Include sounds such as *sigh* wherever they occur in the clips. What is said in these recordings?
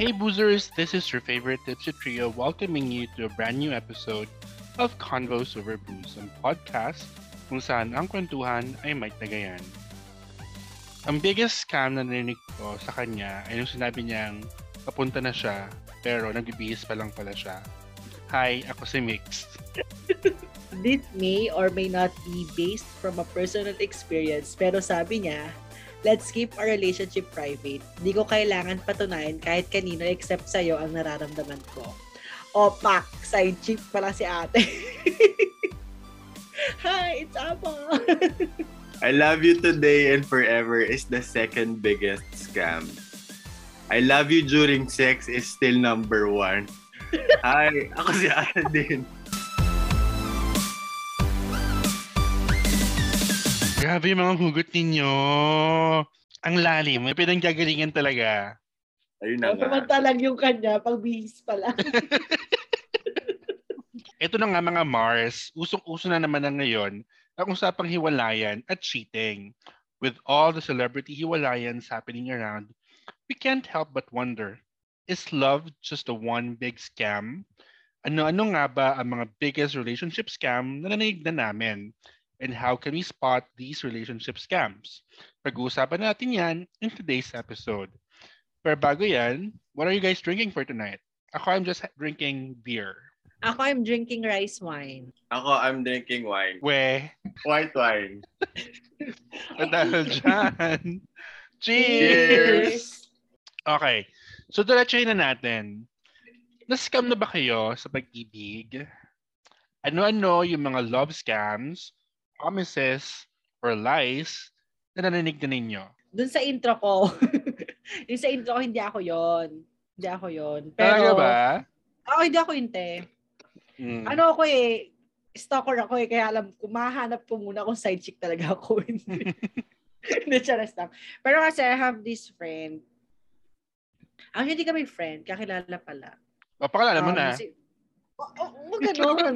Hey boozers, this is your favorite Tipsy Trio welcoming you to a brand new episode of Convos Over Booze, ang podcast kung saan ang kwentuhan ay may tagayan. Ang biggest scam na narinig ko sa kanya ay nung sinabi niyang papunta na siya pero nagbibihis pa lang pala siya. Hi, ako si Mix. *laughs* This may or may not be based from a personal experience pero sabi niya, let's keep our relationship private. Hindi ko kailangan patunayan kahit kanino except sa'yo ang nararamdaman ko. O, pak, side chick pala si ate. *laughs* Hi, it's Apple. *laughs* I love you today and forever is the second biggest scam. I love you during sex is still number one. *laughs* Hi, ako si Ate din. Grabe yung mga hugot ninyo. Ang lalim. May pinanggagalingan talaga. Ayun na nga. samantalang yung kanya, pag bihis pala. *laughs* Ito na nga mga Mars, usong-uso na naman na ngayon ang usapang hiwalayan at cheating. With all the celebrity hiwalayans happening around, we can't help but wonder, is love just a one big scam? Ano-ano nga ba ang mga biggest relationship scam na nanaig na namin? And how can we spot these relationship scams? Pag-uusapan natin yan in today's episode. Pero bago yan, what are you guys drinking for tonight? Ako, I'm just drinking beer. Ako, I'm drinking rice wine. Ako, I'm drinking wine. We, White wine. *laughs* at dahil dyan. *laughs* Cheers! Okay. So, diretsahin na natin. Na-scam na ba kayo sa pag-ibig? Ano-ano yung mga love scams, promises, or lies na naninig na ninyo? Dun sa intro ko, *laughs* yung sa intro ko, hindi ako yon Hindi ako yon Talaga Pero, ba? ako hindi ako inte. Mm. Ano ako eh, stalker ako eh, kaya alam ko, mahanap ko muna kung side chick talaga ako. Hindi, *laughs* charas lang. Pero kasi I have this friend. Actually, hindi kami friend, kakilala pala. O, pakilala mo Um, na. Si, oh, oh, oh, ganun.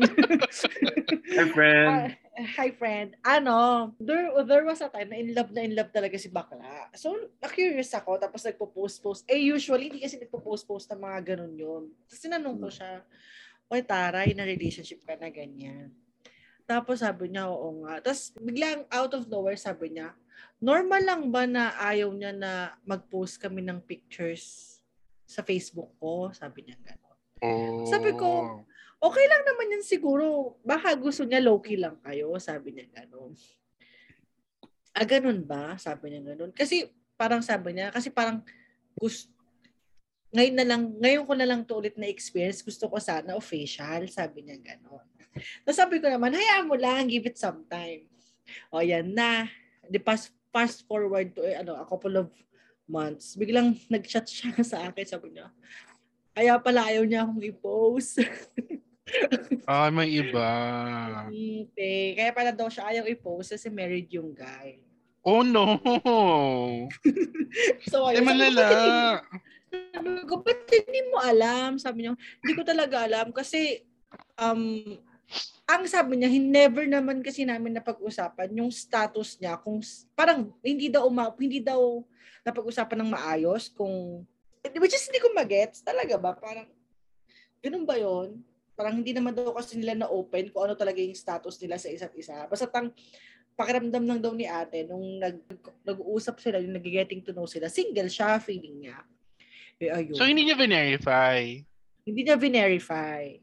*laughs* Hi, friend. Hi, friend. Ano, there, there was a time na in love na in love talaga si bakla. So, na-curious ako, tapos nagpo-post-post. Eh, usually, hindi kasi nagpo-post-post ng mga ganun yun. Tapos tinanong ko siya, Oy, taray, na relationship ka na ganyan. Tapos sabi niya, oo nga. Tapos biglang out of nowhere sabi niya, normal lang ba na ayaw niya na mag-post kami ng pictures sa Facebook ko? Sabi niya gano'n. Oh. Sabi ko, okay lang naman yan siguro. Baka gusto niya low-key lang kayo. Sabi niya gano'n. Ah, ganun ba? Sabi niya gano'n. Kasi parang sabi niya, kasi parang gusto, ngayon na lang, ngayon ko na lang to ulit na experience, gusto ko sana official, sabi niya gano'n. Tapos sabi ko naman, hayaan mo lang, give it some time. O yan na. Di fast, fast forward to eh, ano, a couple of months. Biglang nag-chat siya *laughs* sa akin, sabi niya, kaya pala ayaw niya akong i-post. *laughs* Ah, may iba. Hindi. Kaya pala daw siya ayaw i-post kasi married yung guy. Oh no! *laughs* So, Ay, ayun. Ko, malala. "Ba't hindi- Sabi ko, ba't hindi mo alam? Sabi niya, hindi ko talaga alam kasi um, ang sabi niya, never naman kasi namin napag-usapan yung status niya kung parang hindi daw uma, hindi daw napag-usapan ng maayos kung which is hindi ko magets talaga ba parang ganun ba yon parang hindi naman daw kasi nila na open kung ano talaga yung status nila sa isa't isa basta tang pakiramdam lang daw ni ate nung nag, nag-uusap sila yung nag-getting to know sila single siya feeling niya eh ayun So, hindi niya verify. hindi niya verify.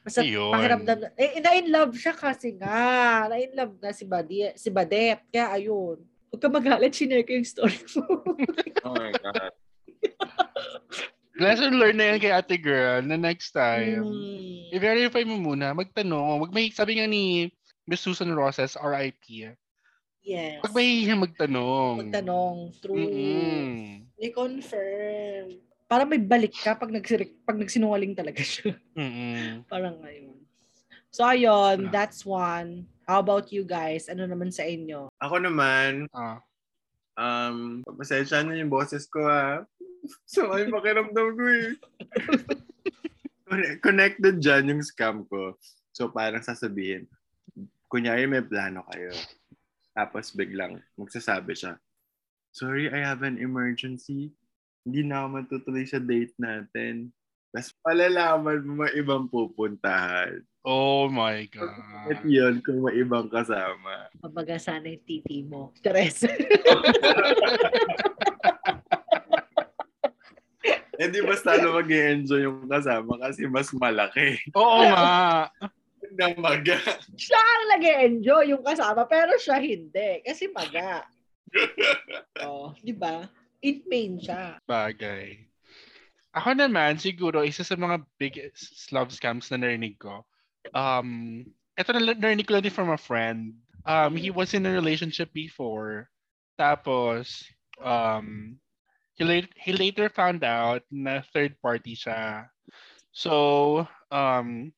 Basta Ayun. pakiramdam na, eh, na-in love siya kasi nga. Na-in love na si, Badi, si Badet. Kaya ayun. Huwag ka magalit, sinare ko yung story mo. *laughs* Oh my God. *laughs* Lesson learned na yan kay ate girl na next time. Hmm. I-verify mo muna, magtanong. Wag may, sabi nga ni Miss Susan Roses, RIP. Yes. Wag may magtanong. Magtanong. True. Mm-mm. I-confirm. Para may balik ka pag, nagsirik, pag nagsinungaling talaga siya. *laughs* Mm-mm. Parang ngayon. So ayun, Ah. that's one. How about you guys? Ano naman sa inyo? Ako naman, Ah. um, pasensya na yung boses ko ha. So, ay pakiramdam ko eh. Conne- Connected dyan yung scam ko. So, parang sasabihin, kunyari may plano kayo. Tapos biglang magsasabi siya, Sorry, I have an emergency. hindi na ako matutuloy sa date natin. Tapos palalaman mo may ibang pupuntahan. Oh my At God. yun kung may ibang kasama. Mabaga sana yung titi mo. Stress. *laughs* Eh di basta ano mag enjoy yung kasama kasi mas malaki. Oo nga. Namaga. siya ang nag-enjoy yung kasama, pero siya hindi. Kasi maga. *laughs* oh, di ba? In pain siya. Bagay. Ako naman, siguro, isa sa mga biggest love scams na narinig ko. Um, ito na narinig ko lang din from a friend. Um, he was in a relationship before. Tapos, um, he, late, he later found out na third party siya. So, um,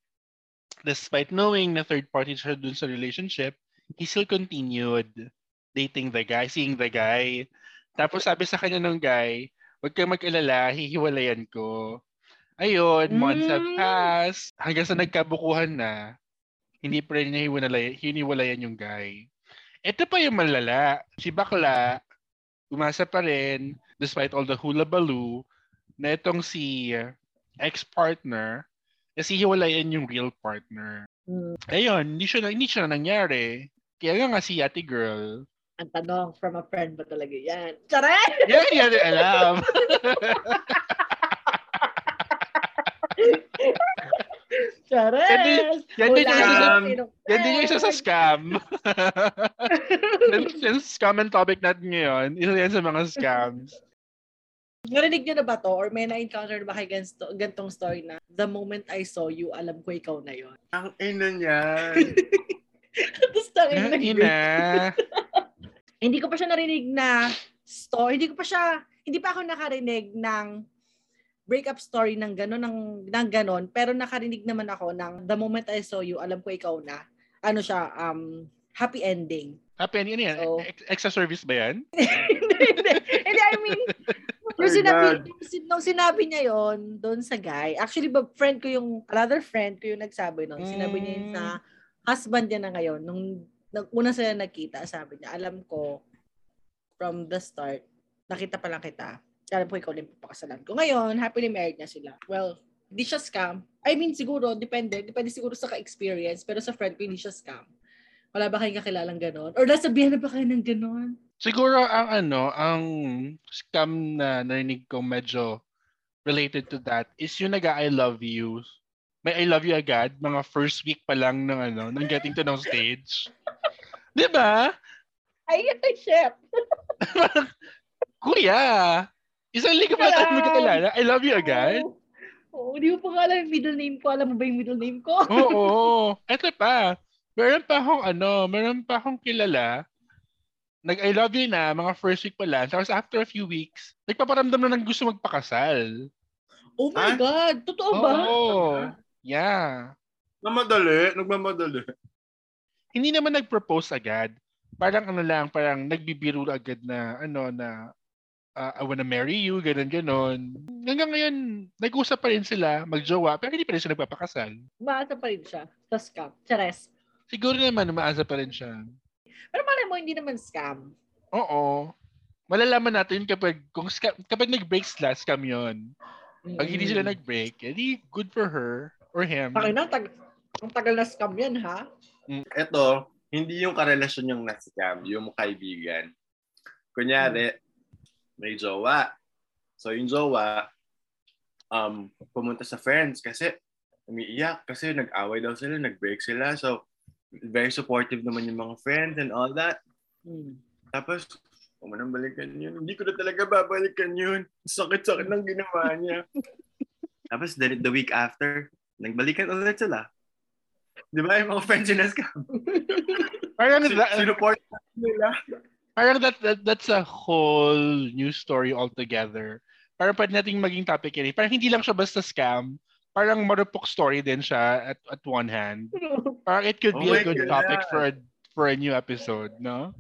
despite knowing na third party siya dun sa relationship, he still continued dating the guy, seeing the guy. Tapos sabi sa kanya ng guy, huwag kang mag-alala, hihiwalayan ko. Ayun, months have Mm. passed. Hanggang sa nagkabukuhan na, hindi pa rin niya hiniwalayan, hiniwalayan yung guy. Ito pa yung malala. Si bakla, umasa pa rin, despite all the hula baloo, na itong si ex-partner, kasi hiwalayan yung real partner. Mm. Ayun, hindi siya, hindi siya nangyari. Kaya nga si ate girl, Ang tanong, from a friend ba talaga yan? Tsare! yan yan alam. *laughs* *laughs* Tsare! Yan din- yan din yung isa sa- Yan din yung isa sa scam. *laughs* Yan- yan sa scam and topic natin ngayon. Isa yan sa mga scams. Narinig niyo na ba to? Or may na-encounter na ba kayo ganito, gantong story na the moment I saw you, alam ko ikaw na yon. Ang ina niyan. *laughs* Tapos tangin na Ina. Hindi ko pa siya narinig na story. Hindi ko pa siya, hindi pa ako nakarinig ng breakup story ng gano'n, ng, ng gano'n. Pero nakarinig naman ako ng the moment I saw you, alam ko ikaw na. Ano siya, um, happy ending. Happy ano yan? So- Ex- extra service ba yan? *laughs* hindi, hindi. I mean, Oh *laughs* nung sinabi, nung, sin- nung sinabi niya yon doon sa guy, actually, ba, friend ko yung, another friend ko yung nagsabi nun. Sinabi niya yun sa husband niya na ngayon. Nung, nung una sila nagkita, sabi niya, alam ko, from the start, nakita pa lang kita. Alam ko ikaw din papakasalan ko. Ngayon, happily married na sila. Well, hindi siya scam. I mean, siguro, depende. Depende siguro sa ka-experience. Pero sa friend ko, hindi siya scam. Wala ba kayong kakilalang ganon? Or nasabihan na ba kayo ng ganon? Siguro ang ano, ang scam na narinig ko medyo related to that is yung nag I love you. May I love you agad, mga first week pa lang ng ano, ng getting to know stage. 'Di ba? Ay, chef. *laughs* Kuya, isang linggo pa tayo magkakilala. I love you agad. Oo, Oo, hindi mo pa nga alam yung middle name ko. Alam mo ba yung middle name ko? Oo. Eto pa. Meron pa akong ano, meron pa akong kilala. Nag I love you na, mga first week pa lang. Tapos after a few weeks, nagpaparamdam na ng gusto magpakasal. Oh my Ah? God! Totoo ba? Oo. Yeah. Namadali. Nagmamadali. Hindi naman nag-propose agad. Parang ano lang, parang nagbibiro agad na ano na uh, I wanna marry you, ganun ganon. Hanggang ngayon, nag-usap pa rin sila, magjowa, pero hindi pa rin sila nagpapakasal. Maasa pa rin siya sa scam. Chares. Siguro naman, umaasa pa rin siya. Pero malay mo, hindi naman scam. Oo. Malalaman natin kapag kung scam, kapag nag-break sila, scam yun. Pag hindi sila nag-break, edi good for her or him. Pakina, tag ang tagal na scam yan, ha? Ito, hindi yung karelasyon yung na-scam, yung kaibigan. Kunyari, may jowa. So yung jowa, um, pumunta sa friends kasi umiiyak kasi nag-away daw sila, nag-break sila. So, very supportive naman yung mga friends and all that. Hmm. Tapos, huwag mo nang balikan yun. Hindi ko na talaga babalikan yun. Sakit-sakit ng ginawa niya. *laughs* Tapos, the, the week after, nagbalikan ulit sila. Di ba? Yung mga friends yun na scam. Parang, *laughs* Sin- that, Sinuport nila. Parang that, that, that's a whole new story altogether. Parang pwede nating maging topic yan. eh. Parang hindi lang siya basta scam. Parang marupok story din siya at, at one hand. *laughs* Parang it could be Oh a my good God. topic for a, for a new episode, no?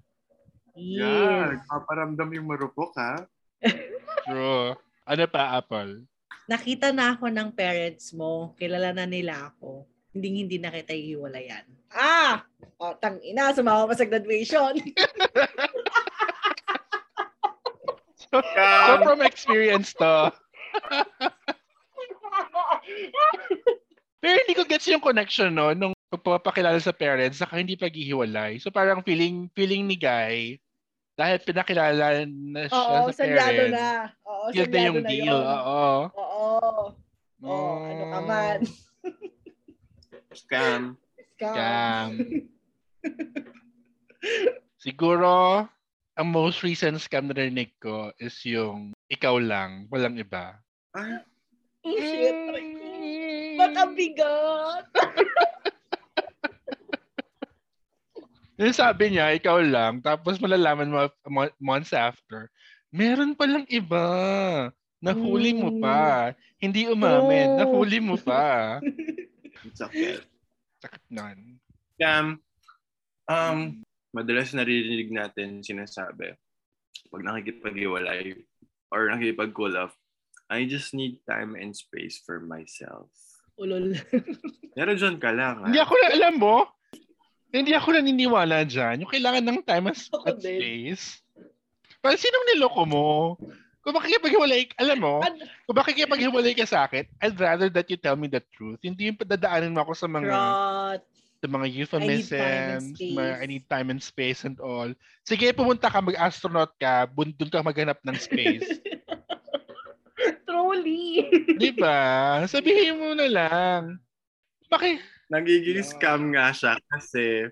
Yeah, Yes. paparamdam yung marupok ha. *laughs* True. Ano pa, Apple? Nakita na ako ng parents mo. Kilala na nila ako. Hindi hindi na kita ihiwalayan. Ah! O, tang ina, sumama pa sa graduation. *laughs* So from experience to. *laughs* Pero hindi ko gets yung connection no nung pagpapakilala sa parents saka hindi paghihiwalay. So parang feeling feeling ni Guy dahil pinakilala na siya Oo, sa parents. na. Oo, salyado yung na deal. yun. Oo. Oo. Oo, ano ka man. *laughs* Scam. Scam. Scam. *laughs* Siguro, ang most recent scam na narinig ko is yung ikaw lang, walang iba. Ah, Oh, shit. Ba't ang bigat? *laughs* Yung sabi niya, ikaw lang, tapos malalaman mo mo- months after, meron palang iba. Nahuli mo pa. Hindi umamin, Oh. nahuli mo pa. *laughs* it's okay. Sakit nun. Scam. Um, madalas naririnig natin sinasabi pag nakikipag-iwalay or nakikipag-cool off, I just need time and space for myself. Ulol. Pero *laughs* dyan ka lang, ha? Hindi ako na, alam mo, hindi ako naniniwala dyan. Yung kailangan ng time at at space. Parang sinong niloko mo? Kung makikipaghiwalay, alam mo, kung makikipaghiwalay ka sa akin, I'd rather that you tell me the truth. Hindi yung dadaanin mo ako sa mga Trot. Sa mga euphemisms, space. mga I need time and space and all. Sige, pumunta ka, mag-astronaut ka, doon ka maghanap ng space. *laughs* Truly. Di ba? Sabihin mo na lang. Bakit? Nagiging Yeah. scam nga siya kasi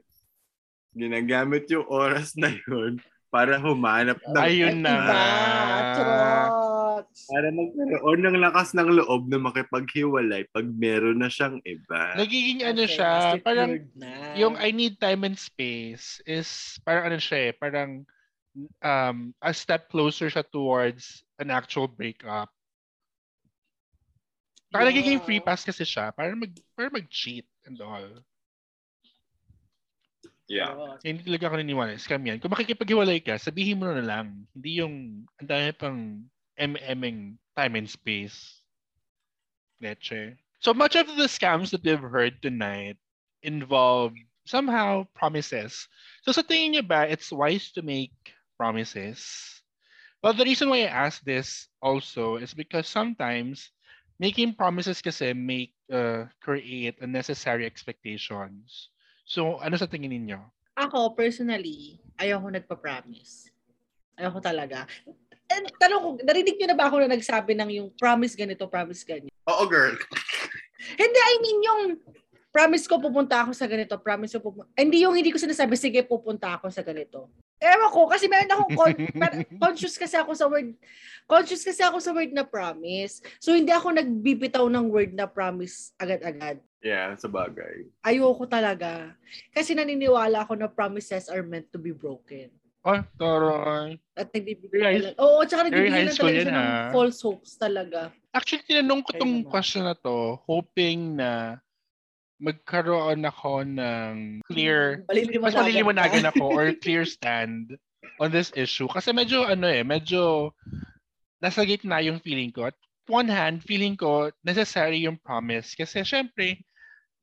ginagamit yung oras na yun para humanap ng Ayun na Iba. Trot. para magkaroon ng lakas ng loob na makipaghiwalay pag meron na siyang iba. Nagiging ano Okay, siya, parang na. yung I need time and space is parang ano siya eh, parang um, a step closer siya towards an actual breakup. Nagiging Yeah. free pass kasi siya para mag para mag-cheat and all. Yeah. Trot. Hindi talaga ako naniniwala. Scam yan. Kung makikipaghiwalay ka, sabihin mo na lang. Hindi yung ang dami pang MMing time and space. Leche. So much of the scams that we've heard tonight involve somehow promises. So sa tingin niyo ba, it's wise to make promises? Well, the reason why I ask this also is because sometimes making promises kasi make uh, create unnecessary expectations. So ano sa tingin ninyo? Ako, personally, ayoko nagpa-promise. Ayoko talaga. And tanong ko, narinig niyo na ba ako na nagsabi ng yung promise ganito, promise ganito? Oo, girl. Hindi, I mean yung promise ko pupunta ako sa ganito, promise ko pupunta. Hindi yung hindi ko sinasabi, sige pupunta ako sa ganito. Ewan ko, kasi meron akong con- *laughs* conscious kasi ako sa word, conscious kasi ako sa word na promise. So hindi ako nagbibitaw ng word na promise agad-agad. Yeah, sa bagay. Ayoko talaga. Kasi naniniwala ako na promises are meant to be broken. Oh, toroy. At nagbibigay high- talaga. Oo, tsaka nagbibigay na talaga yan, siya ng ah. false hopes talaga. Actually, tinanong ko tong question na to, hoping na magkaroon ako ng clear, Maliliwanagan mas maliliwanagan ako or *laughs* clear stand on this issue. Kasi medyo ano eh, medyo nasa gitna yung feeling ko. At one hand, feeling ko necessary yung promise. Kasi syempre,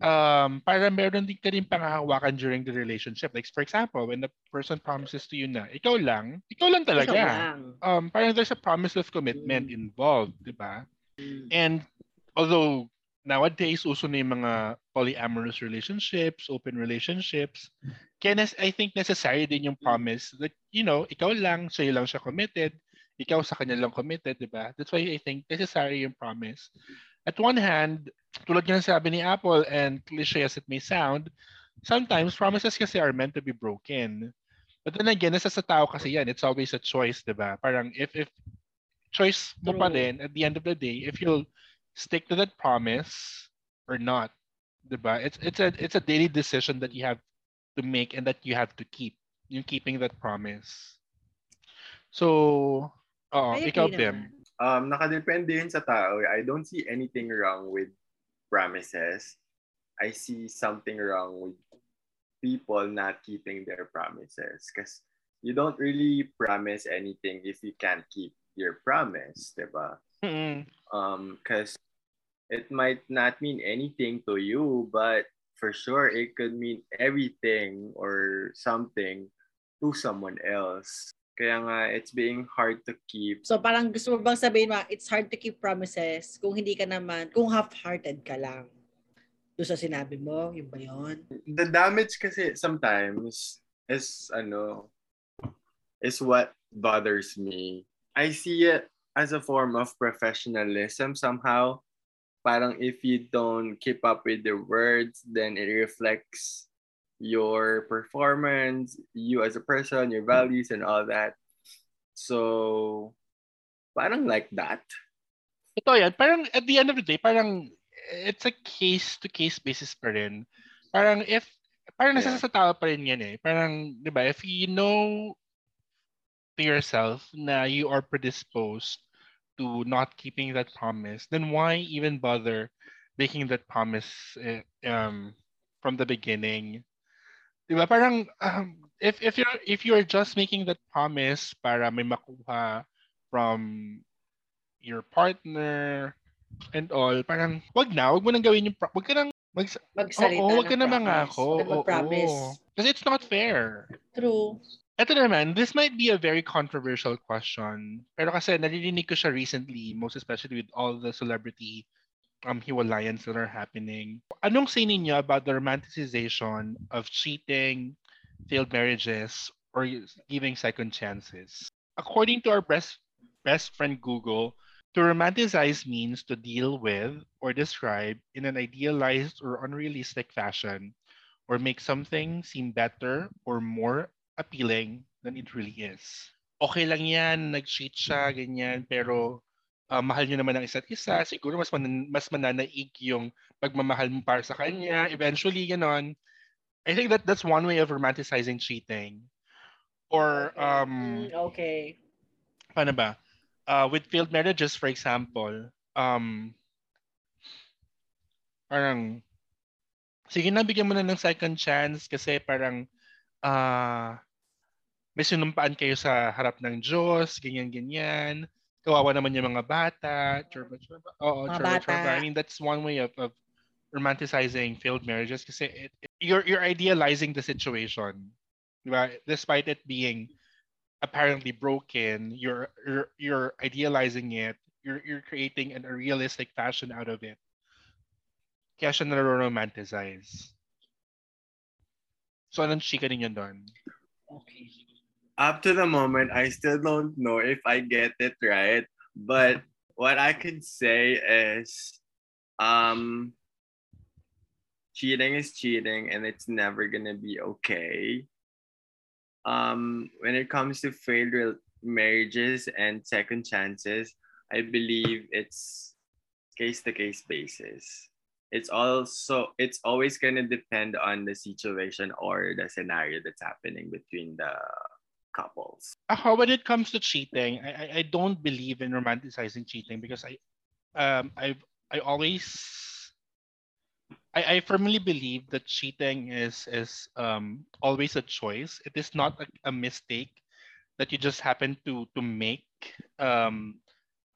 um, para meron din ka rin pangahawakan during the relationship. Like for example, when the person promises to you na, ikaw lang, ikaw lang Ikaw talaga. lang. Um, parang there's a promise of commitment Mm. involved, di ba? Mm. And although nowadays uso na yung mga polyamorous relationships, open relationships, kaya I think necessary din yung promise that, you know, ikaw lang, sa'yo lang siya committed, ikaw sa kanya lang committed, di ba? That's why I think necessary yung promise. At one hand, tulad ng sabi ni Apple, and cliche as it may sound, sometimes promises kasi are meant to be broken. But then again, nasa sa tao kasi yan. It's always a choice, di ba? Parang if, if choice mo pa rin at the end of the day, if you'll stick to that promise or not, di ba? It's, it's, a, it's a daily decision that you have to make and that you have to keep. Yung keeping that promise. So, oo, ikaw, naman. Um, nakadepende yun sa tao. I don't see anything wrong with promises. I see something wrong with people not keeping their promises. Because you don't really promise anything if you can't keep your promise, diba? Mm-mm. Um, because it might not mean anything to you, but for sure it could mean everything or something to someone else. Kaya nga, it's being hard to keep. So parang gusto mo bang sabihin mo, it's hard to keep promises kung hindi ka naman, kung half-hearted ka lang. Doon sa sinabi mo, yun ba yun? The damage kasi sometimes is, ano, is what bothers me. I see it as a form of professionalism somehow. Parang if you don't keep up with the words, then it reflects your performance, you as a person, your values and all that. So, parang like that. Ito yan, parang at the end of the day, parang it's a case-to-case basis pa rin. Parang if, parang nasa Yeah. sa tao pa rin yan eh. Parang, di ba, if you know to yourself na you are predisposed to not keeping that promise, then why even bother making that promise eh, um, from the beginning? Di ba? Parang um, if if you're if you're just making that promise para may makuha from your partner and all, parang wag na, wag mo nang gawin yung wag ka nang mag Magsalita Oo, wag ka na mag-promise. Oo. Kasi it's not fair. True. Ito naman, this might be a very controversial question. Pero kasi naririnig ko siya recently, most especially with all the celebrity um, hiwalayan that are happening. Anong say ninyo about the romanticization of cheating, failed marriages, or giving second chances? According to our best, best friend Google, to romanticize means to deal with or describe in an idealized or unrealistic fashion or make something seem better or more appealing than it really is. Okay lang yan, nag-cheat siya, ganyan, pero ah, mahal niyo naman ang isa't isa, siguro mas, manan- mas mananaig yung pagmamahal mo para sa kanya, eventually, ganon. I think that that's one way of romanticizing cheating. Or, um, Mm, okay. paano ba? Uh, with failed marriages, for example, um, parang, sige na, bigyan mo na ng second chance kasi parang, ah, may sinumpaan kayo sa harap ng Diyos, ganyan-ganyan. Kawawa naman yung mga bata. Churba, churba. Oo, Mga churba, bata. churba. I mean, that's one way of, of romanticizing failed marriages kasi it, it- you're, you're idealizing the situation. Diba? Despite it being apparently broken, you're, you're, you're idealizing it. You're, you're creating an, a realistic fashion out of it. Kaya siya naro-romanticize. So, anong chika ninyo doon? Okay. Up to the moment, I still don't know if I get it right. But what I can say is um cheating is cheating and it's never gonna be okay. Um when it comes to failed rel- marriages and second chances, I believe it's case to case basis. It's also it's always gonna depend on the situation or the scenario that's happening between the couples. Ako, when it comes to cheating, I, I- I don't believe in romanticizing cheating because I um I've I always I, I firmly believe that cheating is is um always a choice. It is not a, a mistake that you just happen to to make. Um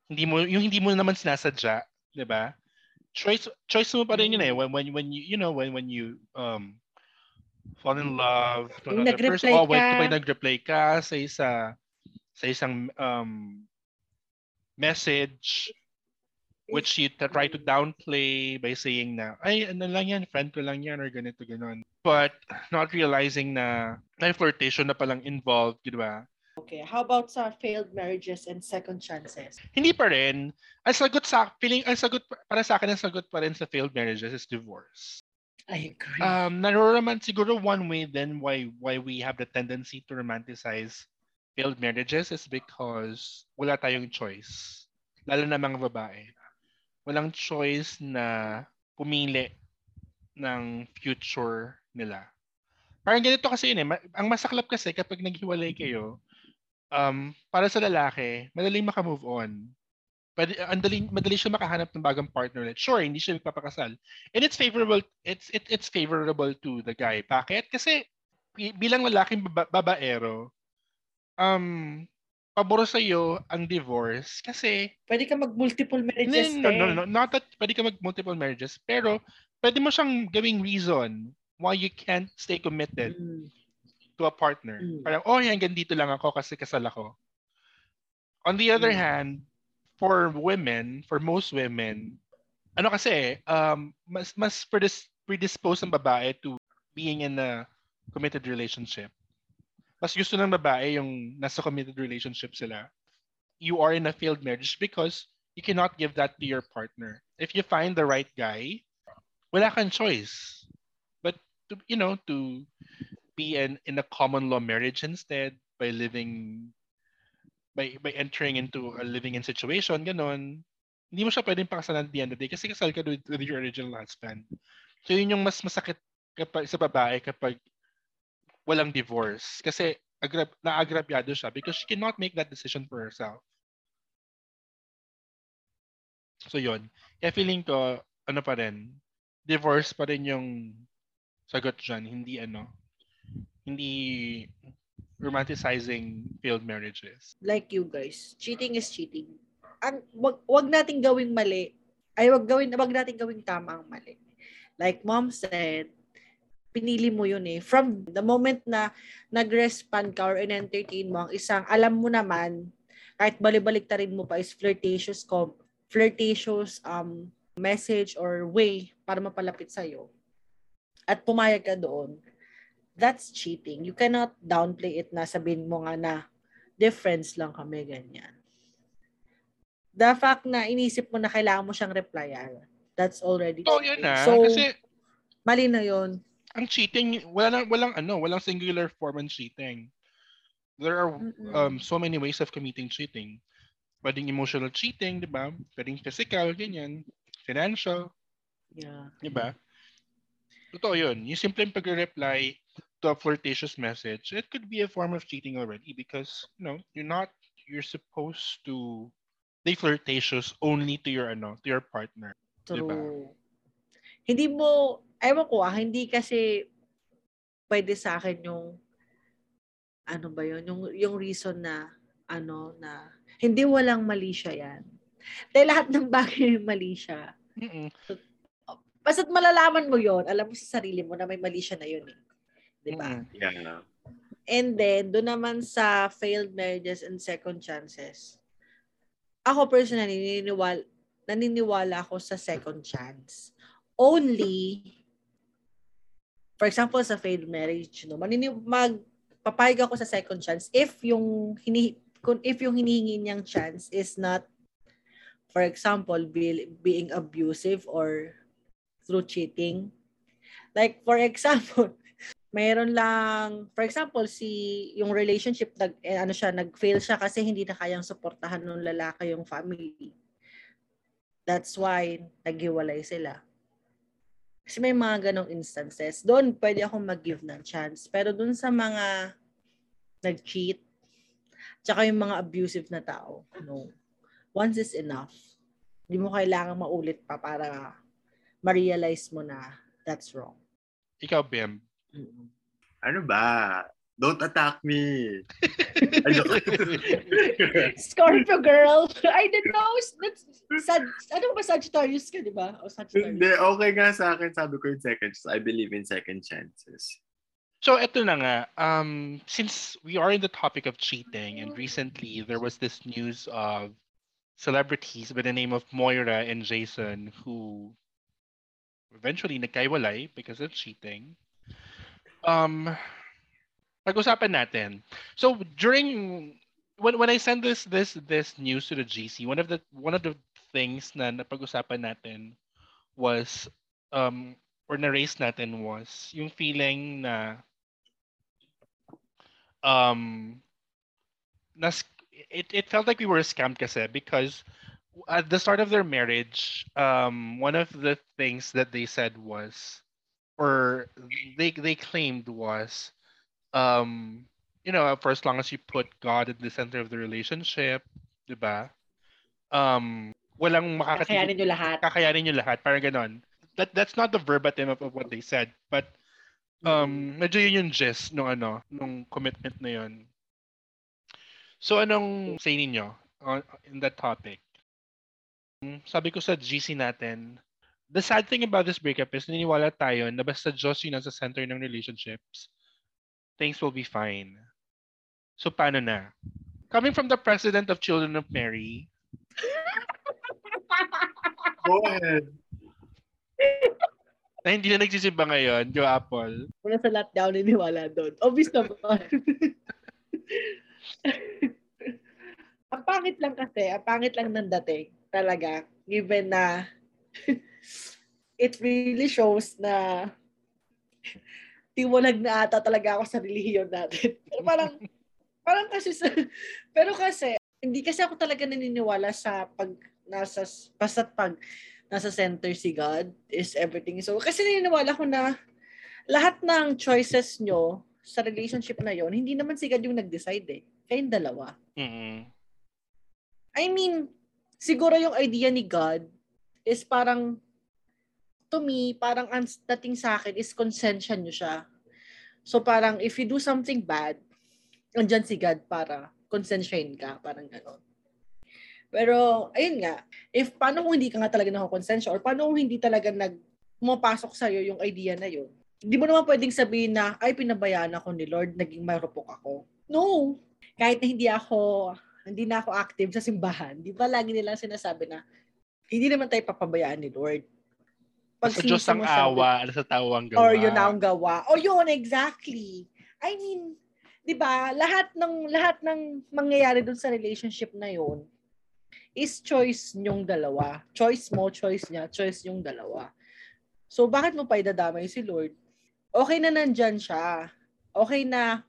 hindi mo yung hindi mo naman sinasadya, 'di ba? Choice choice mo pa rin yun eh when when when you you know when when you um fall in love to another person. nag-reply Oh, wait, ka. kapag nag-reply ka sa isa sa isang um message which you try to downplay by saying na, ay, ano lang yan, friend ko lang yan, or ganito, ganon. But not realizing na may flirtation na palang involved, di ba? Okay. How about sa failed marriages and second chances? Hindi pa rin. Ang sagot sa, feeling, ang sagot, pa- para sa akin, ang sagot pa rin sa failed marriages is divorce. I agree. Um, naroraman siguro one way then why why we have the tendency to romanticize failed marriages is because wala tayong choice. Lalo na mga babae. Walang choice na pumili ng future nila. Parang ganito kasi yun eh. Ang masaklap kasi kapag naghiwalay kayo, um, para sa lalaki, madaling makamove on. Pwede, ang daling, madali siya makahanap ng bagong partner ulit. Sure, hindi siya magpapakasal. And it's favorable, it's, it, it's favorable to the guy. Bakit? Kasi bi- bilang lalaking baba, babaero, um, pabor sa iyo ang divorce kasi Pwede ka mag-multiple marriages, no, no, no, eh. no, not that pwede ka mag multiple marriages, pero pwede mo siyang gawing reason why you can't stay committed Mm. to a partner. Mm. Parang, oh, hanggang dito lang ako kasi kasal ako. On the other Mm. hand, for women, for most women, ano kasi, um, mas, mas predis- predisposed ang babae to being in a committed relationship. Mas gusto ng babae yung nasa committed relationship sila. You are in a failed marriage because you cannot give that to your partner. If you find the right guy, wala kang choice. But to you know, to be in, in a common law marriage instead by living by by entering into a living in situation, ganon, hindi mo siya pwedeng pakasalan at the end of the day kasi kasal ka with, with your original husband. So yun yung mas masakit kapag, sa babae kapag walang divorce. Kasi agrab, naagrabyado siya because she cannot make that decision for herself. So yun. Kaya feeling ko, ano pa rin, divorce pa rin yung sagot dyan. Hindi ano, hindi romanticizing failed marriages. like you guys, cheating is cheating. Ang wag, wag nating gawing mali. Ay wag gawin wag nating gawing tama ang mali. Like mom said, pinili mo yun eh. From the moment na nag-respond ka or in-entertain mo ang isang alam mo naman kahit balibalik ta rin mo pa is flirtatious com flirtatious um message or way para mapalapit sa at pumayag ka doon that's cheating you cannot downplay it na sabihin mo nga na difference lang kami, ganyan. The fact na inisip mo na kailangan mo siyang replyan, that's already So yun na. So, kasi mali na yun. ang cheating, wala na, walang ano, walang singular form ng cheating. There are Mm-mm. um, so many ways of committing cheating. Pwedeng emotional cheating, di ba? Pwedeng physical, ganyan. Financial, Yeah. di ba? Totoo yun. Yung simple pag-reply to a flirtatious message, it could be a form of cheating already because, you know, you're not, you're supposed to be flirtatious only to your, ano, to your partner. True. Diba? Hindi mo, ewan ko ah, hindi kasi pwede sa akin yung, ano ba yun, yung, yung reason na, ano, na, hindi walang mali siya yan. Dahil lahat ng bagay may mali siya. Mm-mm. Basta't malalaman mo yon alam mo sa sarili mo na may mali siya na yun eh. Di ba? Mm-mm. Yeah. And then, doon naman sa failed marriages and second chances, ako personally, naniniwala, naniniwala ako sa second chance. Only, for example, sa failed marriage, no, manini, magpapayag ako sa second chance if yung hini, kung if yung hinihingi niyang chance is not, for example, be, being abusive or through cheating. Like, for *laughs* example, mayroon lang, for example, si yung relationship nag eh, ano siya, nag-fail siya kasi hindi na kayang suportahan ng lalaki yung family. That's why naghiwalay sila. Kasi may mga ganong instances. Doon pwede akong mag-give ng chance. Pero doon sa mga nag-cheat, tsaka yung mga abusive na tao, no. Once is enough. Hindi mo kailangan maulit pa para ma-realize mo na that's wrong. Ikaw, Bim. Ano ba? Don't attack me. *laughs* Scorpio girl. I don't know. That's, sad, ano ba Sagittarius ka, di ba? O Sagittarius. Hindi, okay nga sa akin. Sabi ko yung second chance. I believe in second chances. So ito na nga, um, since we are in the topic of cheating and recently there was this news of celebrities by the name of Moira and Jason who eventually nagkaiwalay because of cheating. Um, pag-usapan natin. So during when when I sent this this this news to the GC, one of the one of the things na napag-usapan natin was um or na-raise natin was yung feeling na um nas it, it felt like we were scammed kasi because at the start of their marriage um one of the things that they said was or they they claimed was um you know for as long as you put God at the center of the relationship diba um walang makakatigil Kakayanin nyo lahat. kakayanin nyo lahat parang ganon. That that's not the verbatim of, of what they said but um medyo yun yung gist nung ano nung commitment na yun. So anong say ninyo on, in that topic? Mm, sabi ko sa GC natin the sad thing about this breakup is naniniwala tayo na basta Diyos yung nasa center ng relationships things will be fine. So paano na? Coming from the president of Children of Mary, *laughs* Go ahead. na hindi na nagsisimba ngayon, Joe Apple. Wala sa daw niniwala doon. Obvious naman. *laughs* ang pangit lang kasi, ang pangit lang ng dating. Talaga. Given na it really shows na tiwalag na ata talaga ako sa relihiyon natin. *laughs* Pero parang, parang kasi sa, pero kasi, hindi kasi ako talaga naniniwala sa pag nasa, basta pag nasa center si God is everything. So, kasi naniniwala ko na lahat ng choices nyo sa relationship na yon hindi naman si God yung nag-decide eh. Kayong dalawa. Mm-mm. I mean, siguro yung idea ni God is parang, to me, parang ang dating sa akin is konsensya nyo siya. So parang if you do something bad, andyan si God para konsensyahin ka, parang gano'n. Pero, ayun nga, if paano kung hindi ka nga talaga nakakonsensya or paano kung hindi talaga nag pumapasok sa'yo yung idea na yun, hindi mo naman pwedeng sabihin na, ay, pinabayaan ako ni Lord, naging marupok ako. No. Kahit na hindi ako, hindi na ako active sa simbahan, di ba lagi nilang sinasabi na, hindi naman tayo papabayaan ni Lord. Sa Diyos ang awa, sa tao ang gawa. Or yun na ang gawa. O yun, exactly. I mean, 'di ba? Lahat ng lahat ng mangyayari dun sa relationship na yun is choice nyong dalawa. Choice mo, choice niya, choice yung dalawa. So bakit mo pa idadamay si Lord? Okay na nandyan siya. Okay na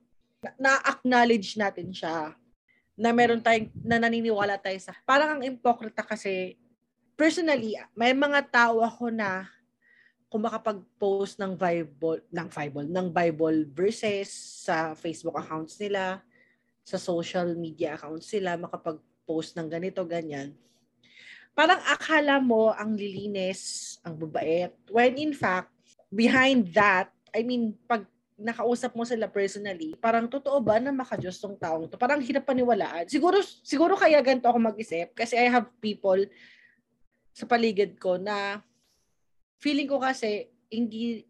na-acknowledge natin siya na meron tayong na naniniwala tayo sa parang ang impokrita kasi personally may mga tao ako na kung makapag-post ng Bible, ng Bible, ng Bible verses sa Facebook accounts nila, sa social media accounts nila, makapag-post ng ganito, ganyan. Parang akala mo ang lilinis, ang babait. When in fact, behind that, I mean, pag nakausap mo sila personally, parang totoo ba na makajos tong taong to? Parang hirap paniwalaan. Siguro, siguro kaya ganito ako mag-isip kasi I have people sa paligid ko na feeling ko kasi hindi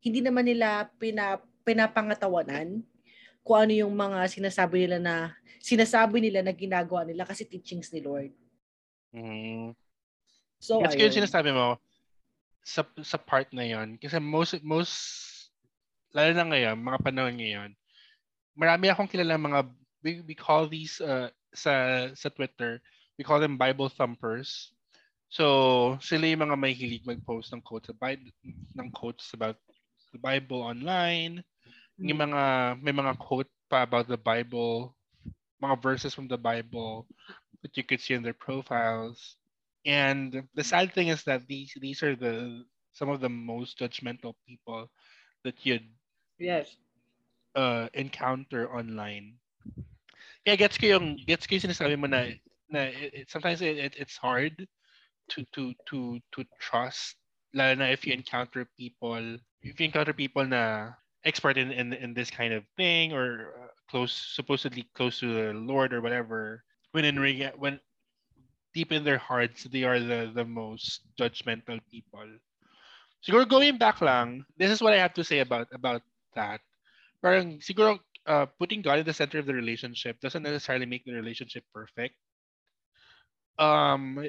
hindi naman nila pina, pinapangatawanan kung ano yung mga sinasabi nila na sinasabi nila na ginagawa nila kasi teachings ni Lord. Mm. So, yung ayun. sinasabi mo sa sa part na yon kasi most most lalo na ngayon mga panahon ngayon marami akong kilala mga we, we call these uh, sa sa Twitter we call them Bible thumpers so sila yung mga may hilig mag-post ng quotes about ng quotes about the Bible online yung mga may mga quote pa about the Bible mga verses from the Bible that you could see in their profiles and the sad thing is that these these are the some of the most judgmental people that you'd Yes. uh, encounter online. Kaya gets ko yung gets ko yung sinasabi mo na na it, it- sometimes it, it, it's hard to to to to trust lalo na if you encounter people if you encounter people na expert in in, in this kind of thing or uh, close supposedly close to the Lord or whatever when in when deep in their hearts they are the the most judgmental people. Siguro going back lang, this is what I have to say about about that. Parang siguro uh, putting God in the center of the relationship doesn't necessarily make the relationship perfect. Um,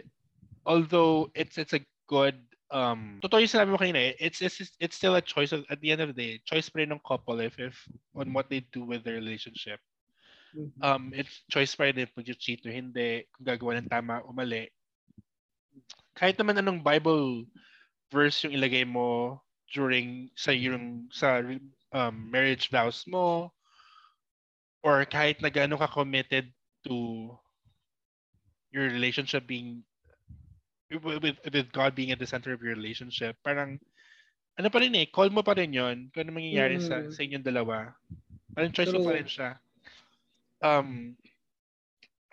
although it's it's a good um totoo yung sinabi mo kanina eh, it's it's it's still a choice at the end of the day choice pa rin ng couple if if on what they do with their relationship. Um it's choice pa rin if mag-cheat o hindi kung gagawa ng tama o mali. Kahit naman anong Bible verse yung ilagay mo during sa yung sa um, marriage vows mo or kahit na gaano ka committed to your relationship being with, with, God being at the center of your relationship parang ano pa rin eh call mo pa rin yon kung ano mangyayari sa Mm. sa inyong dalawa parang choice mo pa rin siya um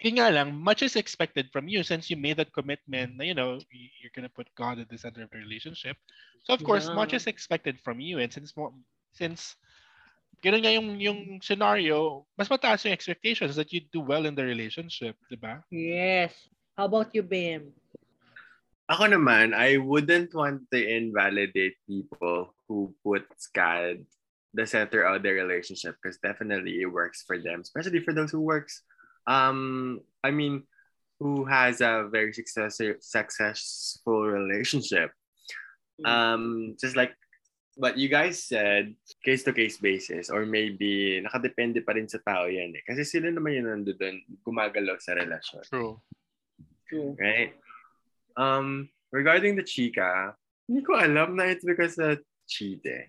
yun nga lang, much is expected from you since you made that commitment na, you know, you're gonna put God at the center of the relationship. So of course, much Yeah. is expected from you. And since mo, since ganun nga yung, yung scenario, mas mataas yung expectations that you do well in the relationship, di ba? Yes. How about you, Bim? Ako naman, I wouldn't want to invalidate people who put God the center of their relationship because definitely it works for them, especially for those who works. Um, I mean, who has a very success, successful relationship. Um, just like what you guys said, case-to-case basis or maybe nakadepende pa rin sa tao yan eh. Kasi sila naman yung nandun gumagalaw sa relasyon. True. True. Right? Um, regarding the chika, hindi ko alam na it's because of cheating.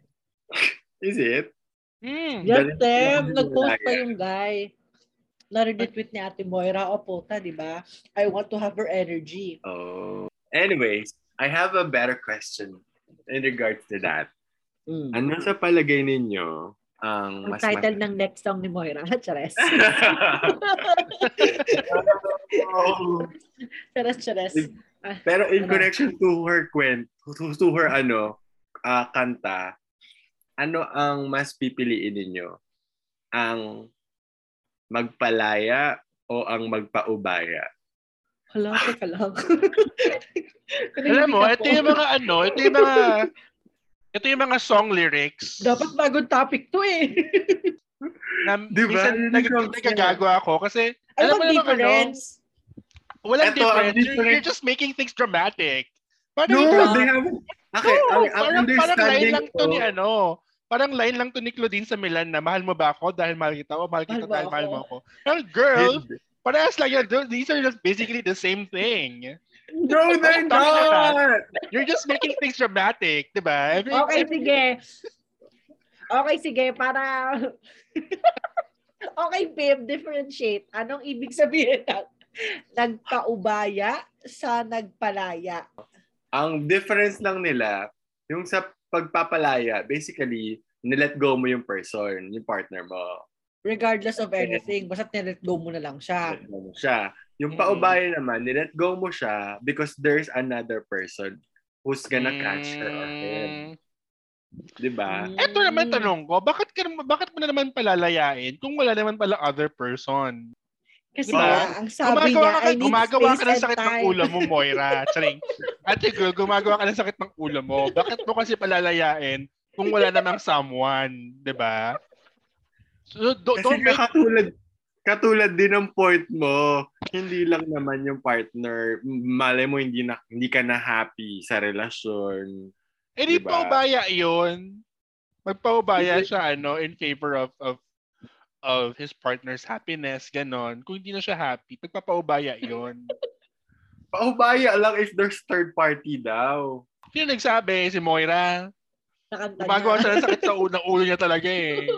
*laughs* Is it? Mm. Yes, Tem. Nag-post pa yung guy. Nare-retweet ni Ate Moira. O, puta, di ba? I want to have her energy. Oh. Anyways, I have a better question in regards to that. Mm. Ano sa palagay ninyo ang mas title ng next song ni Moira. *laughs* *laughs* Chares. Chares, chares. Pero in Ano? connection to her kwent, to, to her ano, ah, kanta, ano ang mas pipiliin ninyo? Ang magpalaya o ang magpaubaya? Hala, teka lang. *laughs* Alam mo, ito yung mga ano, ito yung mga ito yung mga song lyrics. Dapat bagong topic to eh. na Di ba? minsan nag- nagagago ako kasi Ano alam mo naman ano? Walang Ito, ang difference. You're, difference- you're just making things dramatic. Parang No, ito, they have... Okay, no, ang, ang parang, parang line lang to ni ano. Parang line lang to ni Claudine sa Milan na mahal mo ba ako dahil mahal kita o mahal kita Mahal mo dahil mahal mo ako. Well, girl, Hindi. parehas lang yan. These are just basically the same thing. No, they're not! You're just making things dramatic, di ba? Every- Okay, every- sige. Okay, sige. Para... *laughs* okay, babe. Differentiate. Anong ibig sabihin ng nagpaubaya sa nagpalaya? Ang difference lang nila, yung sa pagpapalaya, basically, nilet go mo yung person, yung partner mo. Regardless of anything. Basta nilet go mo na lang siya. Nilet go mo siya. Yung Mm. paubaya naman, nilet go mo siya because there's another person who's gonna catch her or him. Mm. Di ba? Mm. Eto naman tanong ko, bakit ka bakit mo na naman palalayain kung wala naman pala other person? Kasi Diba? nga, ang sabi gumagawa niya, ka, I need gumagawa space ka ng sakit ng time. ulo mo, Moira. Charing. Ate girl, gumagawa ka ng sakit ng ulo mo. Bakit mo kasi palalayain kung wala namang someone, di ba? So, do- Kasi don't make... katulad, katulad din ng point mo, hindi lang naman yung partner, malay mo hindi, na, hindi ka na happy sa relasyon. Eh, di Diba? paubaya yun. Magpaubaya siya, ano, in favor of, of of his partner's happiness, ganon. Kung hindi na siya happy, pagpapaubaya yun. *laughs* Paubaya lang if there's third party daw. Sino nagsabi? Si Moira. Nakanta Gumagawa siya ng sakit sa *laughs* unang ulo niya talaga eh.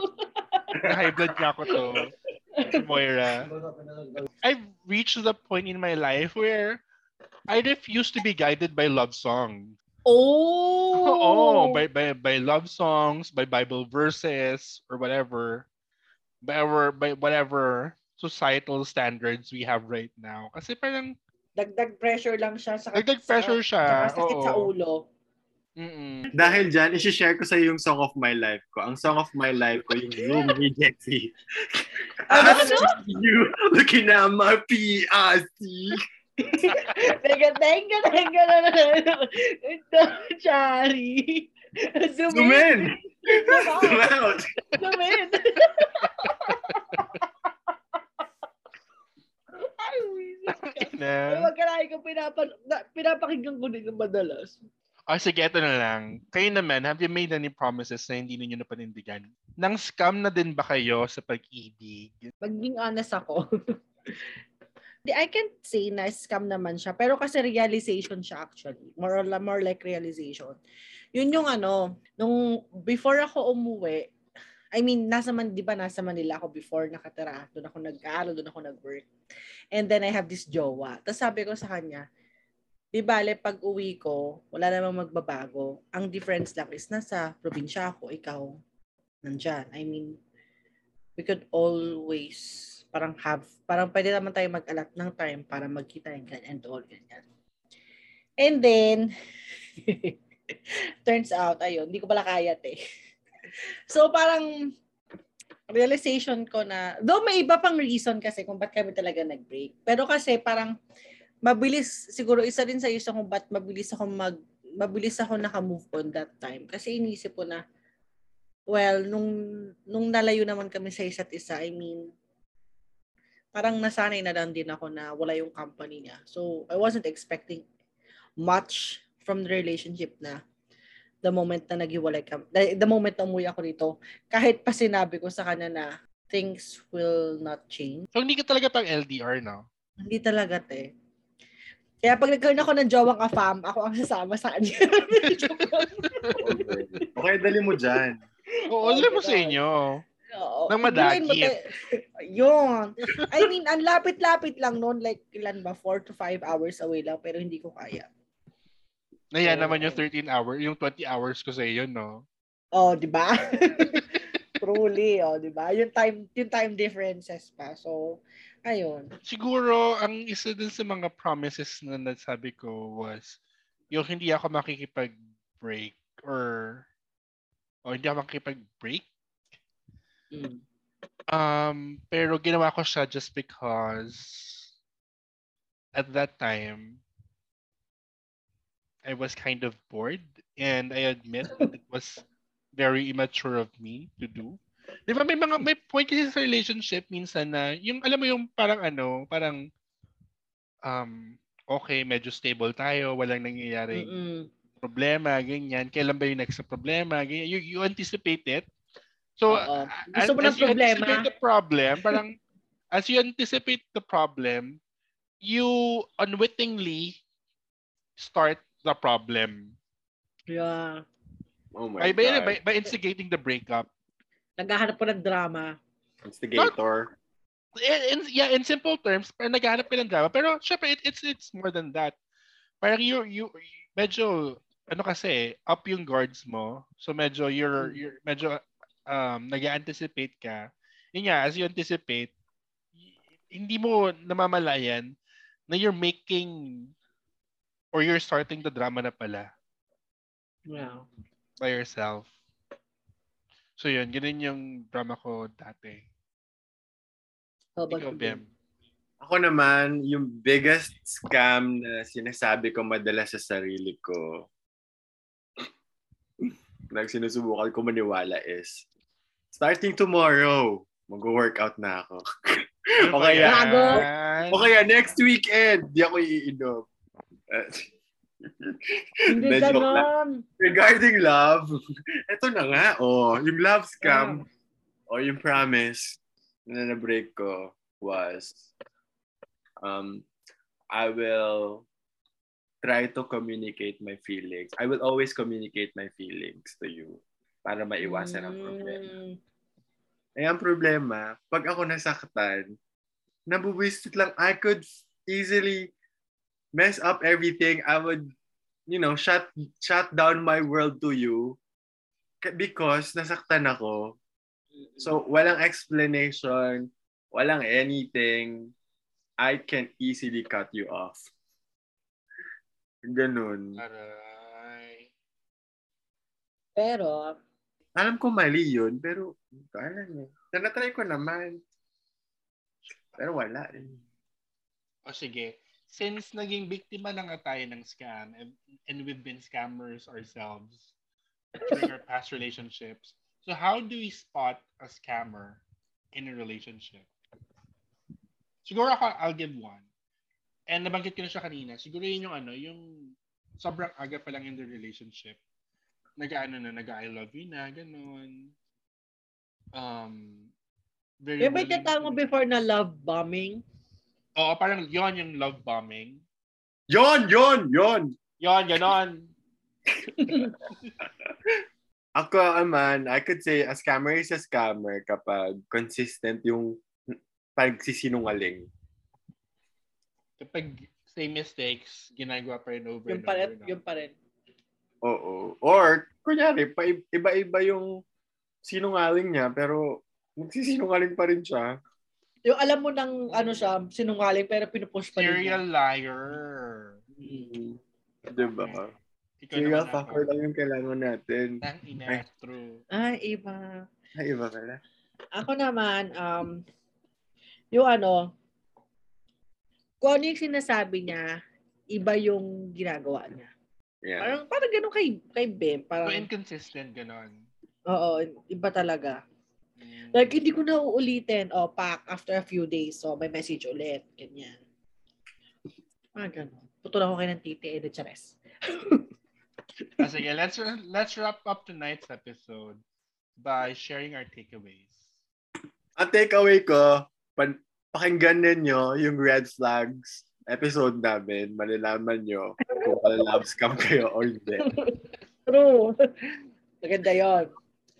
Na-high blood niya ako to. Si Moira. I've reached the point in my life where I refuse to be guided by love songs. Oh! *laughs* Oo, by, by, by love songs, by Bible verses, or whatever. By, our, by whatever societal standards we have right now. Kasi parang Dagdag pressure lang siya sa Dagdag pressure siya, Sa, sakit oo. sa ulo. mm Dahil dyan, isi-share ko sa yung song of my life ko. Ang song of my life ko, yung Room ni Jessie. Ano, I see you looking at my PRC. Teka, teka, teka Ito, Chari. *laughs* Zoom Zoom in! Zoom Zoom out. *laughs* out! Zoom in. *laughs* Ay, na. wag ka na pinapan, pinapakinggan ko din ng madalas. Oh, sige, ito na lang. Kayo naman, have you made any promises na hindi ninyo napanindigan? Nang scam na din ba kayo sa pag-ibig? Maging honest ako. I can't say na scam naman siya. Pero kasi realization siya actually. More, or, more like realization. Yun yung ano, nung before ako umuwi, I mean, nasa man, di ba nasa Manila ako before nakatira. Doon ako nag-aaral, doon ako nag-work. And then I have this jowa. Tapos sabi ko sa kanya, di bale, pag uwi ko, wala namang magbabago. Ang difference lang is nasa probinsya ako, ikaw, nandyan. I mean, we could always parang have, parang pwede naman tayo mag-alat ng time para magkita and ganyan and all ganyan. And then, *laughs* turns out, ayun, hindi ko pala kaya eh. *laughs* So parang, realization ko na, though may iba pang reason kasi kung ba't kami talaga nag-break. Pero kasi parang, mabilis, siguro isa din sa isa kung ba't mabilis ako mag, mabilis ako naka-move on that time. Kasi inisip ko na, well, nung, nung nalayo naman kami sa isa't isa, I mean, parang nasanay na lang din ako na wala yung company niya. So, I wasn't expecting much from the relationship na the moment na naghiwalay kami, the, the moment na umuwi ako dito, kahit pa sinabi ko sa kanya na things will not change. So, hindi ka talaga pang LDR, no? Hindi talaga, te. Kaya pag nagkaroon ako ng jowang ka-fam, ako ang sasama sa kanya. Okay. *laughs* okay, dali mo dyan. Oo, alam mo sa inyo. Oo. Nang madagit. *laughs* Yun. I mean, ang lapit-lapit lang noon. Like, ilan ba? 4 to 5 hours away lang. Pero hindi ko kaya. Naya Oo. naman yung 13 hour, yung 20 hours ko sa iyo, no? Oh, di ba? *laughs* Truly, oh, di ba? Yung time, yung time differences pa. So, ayun. Siguro, ang isa din sa mga promises na nasabi ko was yung hindi ako makikipag-break or o hindi ako makikipag-break. Mm. Um, pero ginawa ko siya just because at that time I was kind of bored and I admit that it was very immature of me to do. Di ba may mga may point kasi sa relationship minsan na yung alam mo yung parang ano, parang um okay, medyo stable tayo, walang nangyayari Mm-mm. problema, ganyan. Kailan ba yung next na problema? Ganyan. You, you anticipate it. So, as, Gusto mo as ng you problema? anticipate the problem, parang as you anticipate the problem, you unwittingly start the problem. Yeah. Oh my By, by, God. by, by instigating the breakup. Naghahanap po ng drama. Instigator. In, in, yeah, in simple terms, parang naghahanap ka ng drama. Pero syempre, it, it's it's more than that. Parang you, you, medyo, ano kasi, up yung guards mo. So medyo, you're, you're medyo, um, nag-anticipate ka. Yun nga, as you anticipate, hindi mo namamalayan na you're making or you're starting the drama na pala Yeah. by yourself. So yun, ganun yung drama ko dati. How about Ikaw, Bem. Ako naman, yung biggest scam na sinasabi ko madalas sa sarili ko, nag sinusubukan ko maniwala is, starting tomorrow, mag-workout na ako. *laughs* o kaya, o kaya next weekend, di ako iinom. *laughs* Hindi ganon. Regarding love, *laughs* eto na nga, oh, yung love scam, o yung promise na na-break ko was, um, I will try to communicate my feelings. I will always communicate my feelings to you para maiwasan ang problema. Mm. Eh, ang problema, pag ako nasaktan, nabuwistit lang, I could easily mess up everything. I would, you know, shut, shut down my world to you because nasaktan ako. So, walang explanation, walang anything. I can easily cut you off. Ganun. Aray. Pero, Alam ko mali yun, pero alam mo, tinatry ko naman. Pero wala eh. O sige, since naging biktima na nga tayo ng scam and, and we've been scammers ourselves during our past relationships, so how do we spot a scammer in a relationship? Siguro ako, I'll give one. And nabanggit ko na siya kanina. Siguro yun yung ano, yung sobrang aga pa lang in the relationship. Nag-ano na, nag-I love you na, ganun. Um, very yung may tatawag before na love bombing. Oo, parang yon yung love bombing. Yon, yon, yon! Yon, ganon. *laughs* Ako, aman, I could say a scammer is a scammer kapag consistent yung pagsisinungaling. Kapag same mistakes, ginagawa pa rin over Yung and pa over. yung pa rin. Oo. Or, kunyari, pa, iba-iba yung sinungaling niya, pero magsisinungaling pa rin siya. Yung alam mo ng ano siya, sinungaling pero pinupush pa rin. Serial niya. liar. Mm. Diba? Ikaw Serial fucker lang yung kailangan natin. Ang ina, true. Ay, iba. Ay, iba pala. Ako naman, um, yung ano, kung ano yung sinasabi niya, iba yung ginagawa niya. Yeah. Parang, parang ganun kay, kay Bem. So Parang, inconsistent, ganon. Oo, iba talaga. Like, hindi ko na uulitin. O, pack after a few days. So, may message ulit. Ganyan. Ah, ganun. Putol ako kayo ng titi. Eh, de chares. Ah, sige, let's let's wrap up tonight's episode by sharing our takeaways. Ang takeaway ko, pan- pakinggan ninyo yung red flags episode namin. Malalaman nyo kung love scam kayo or hindi. *laughs* True. Maganda yon.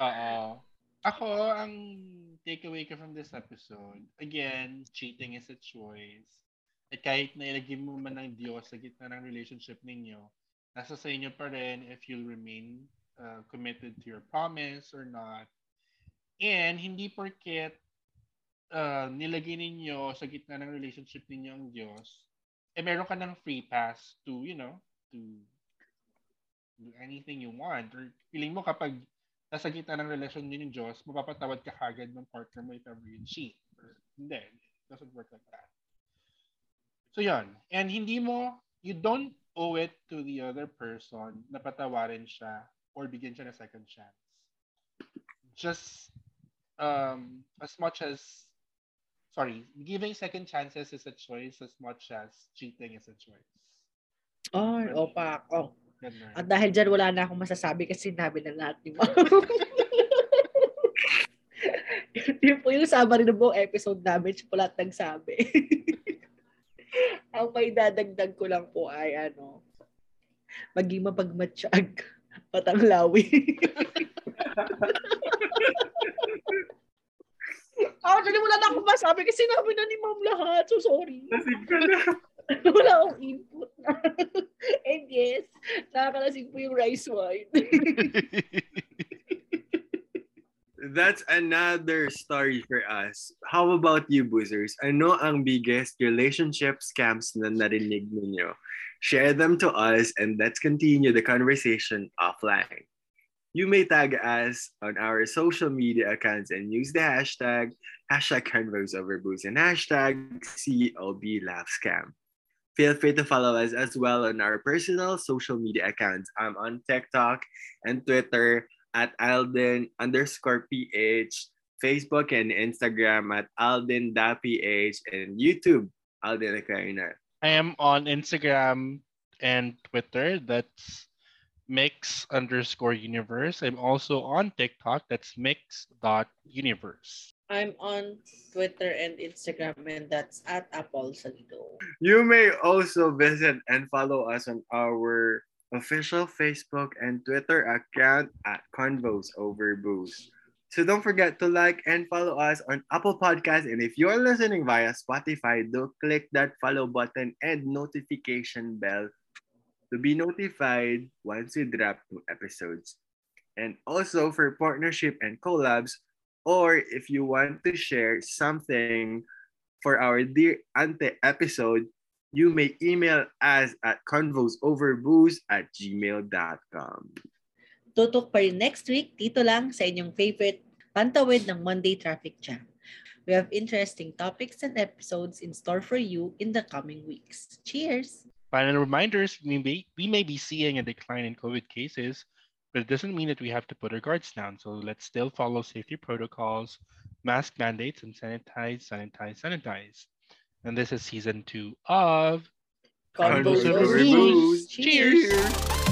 Oo. Ako, ang takeaway ko from this episode, again, cheating is a choice. At kahit na ilagay mo man ng Diyos sa gitna ng relationship ninyo, nasa sa inyo pa rin if you'll remain uh, committed to your promise or not. And hindi porket uh, nilagay ninyo sa gitna ng relationship ninyo ang Diyos, eh meron ka ng free pass to, you know, to do anything you want. Or feeling mo kapag nasa gitna ng relasyon niyo ng Diyos, mapapatawad ka kagad ng partner mo if ever you cheat. Or, hindi. It doesn't work like that. So, yun. And hindi mo, you don't owe it to the other person na patawarin siya or bigyan siya ng second chance. Just um, as much as, sorry, giving second chances is a choice as much as cheating is a choice. Oh, opak. Oh. Ganun. At dahil dyan, wala na akong masasabi kasi sinabi na lahat ni Ma'am. *laughs* Yun po yung summary ng buong episode namin. Siya po lahat nagsabi. Ang may dadagdag ko lang po ay ano, maging mapagmatsyag, patanglawi. *laughs* Actually, wala na akong masabi kasi sinabi na ni Ma'am lahat. So, sorry. Lasing ka na. *laughs* wala akong input. *laughs* And yes, nakakalasing po yung rice wine. *laughs* That's another story for us. How about you, boozers? Ano ang biggest relationship scams na narinig ninyo? Share them to us and let's continue the conversation offline. You may tag us on our social media accounts and use the hashtag hashtag Convos over booze and hashtag COB Laugh Scam. Feel free to follow us as well on our personal social media accounts. I'm on TikTok and Twitter at Alden underscore PH, Facebook and Instagram at Alden.ph, and YouTube, Alden Akarina. I am on Instagram and Twitter. That's mix underscore universe. I'm also on TikTok. That's mix dot universe. I'm on Twitter and Instagram and that's at Apple Salido. You may also visit and follow us on our official Facebook and Twitter account at Convos Over Booze. So don't forget to like and follow us on Apple Podcasts. And if you're listening via Spotify, do click that follow button and notification bell to be notified once we drop new episodes. And also for partnership and collabs, or if you want to share something for our Dear Ante episode, you may email us at convosoverbooze at gmail.com. Tutok pa rin next week dito lang sa inyong favorite pantawid ng Monday Traffic Jam. We have interesting topics and episodes in store for you in the coming weeks. Cheers! Final reminders we may, we may be seeing a decline in COVID cases, but it doesn't mean that we have to put our guards down. So let's still follow safety protocols, mask mandates, and sanitize, sanitize, sanitize. And this is season two of Convos Convos Over Over Booze. Booze. Cheers! Cheers.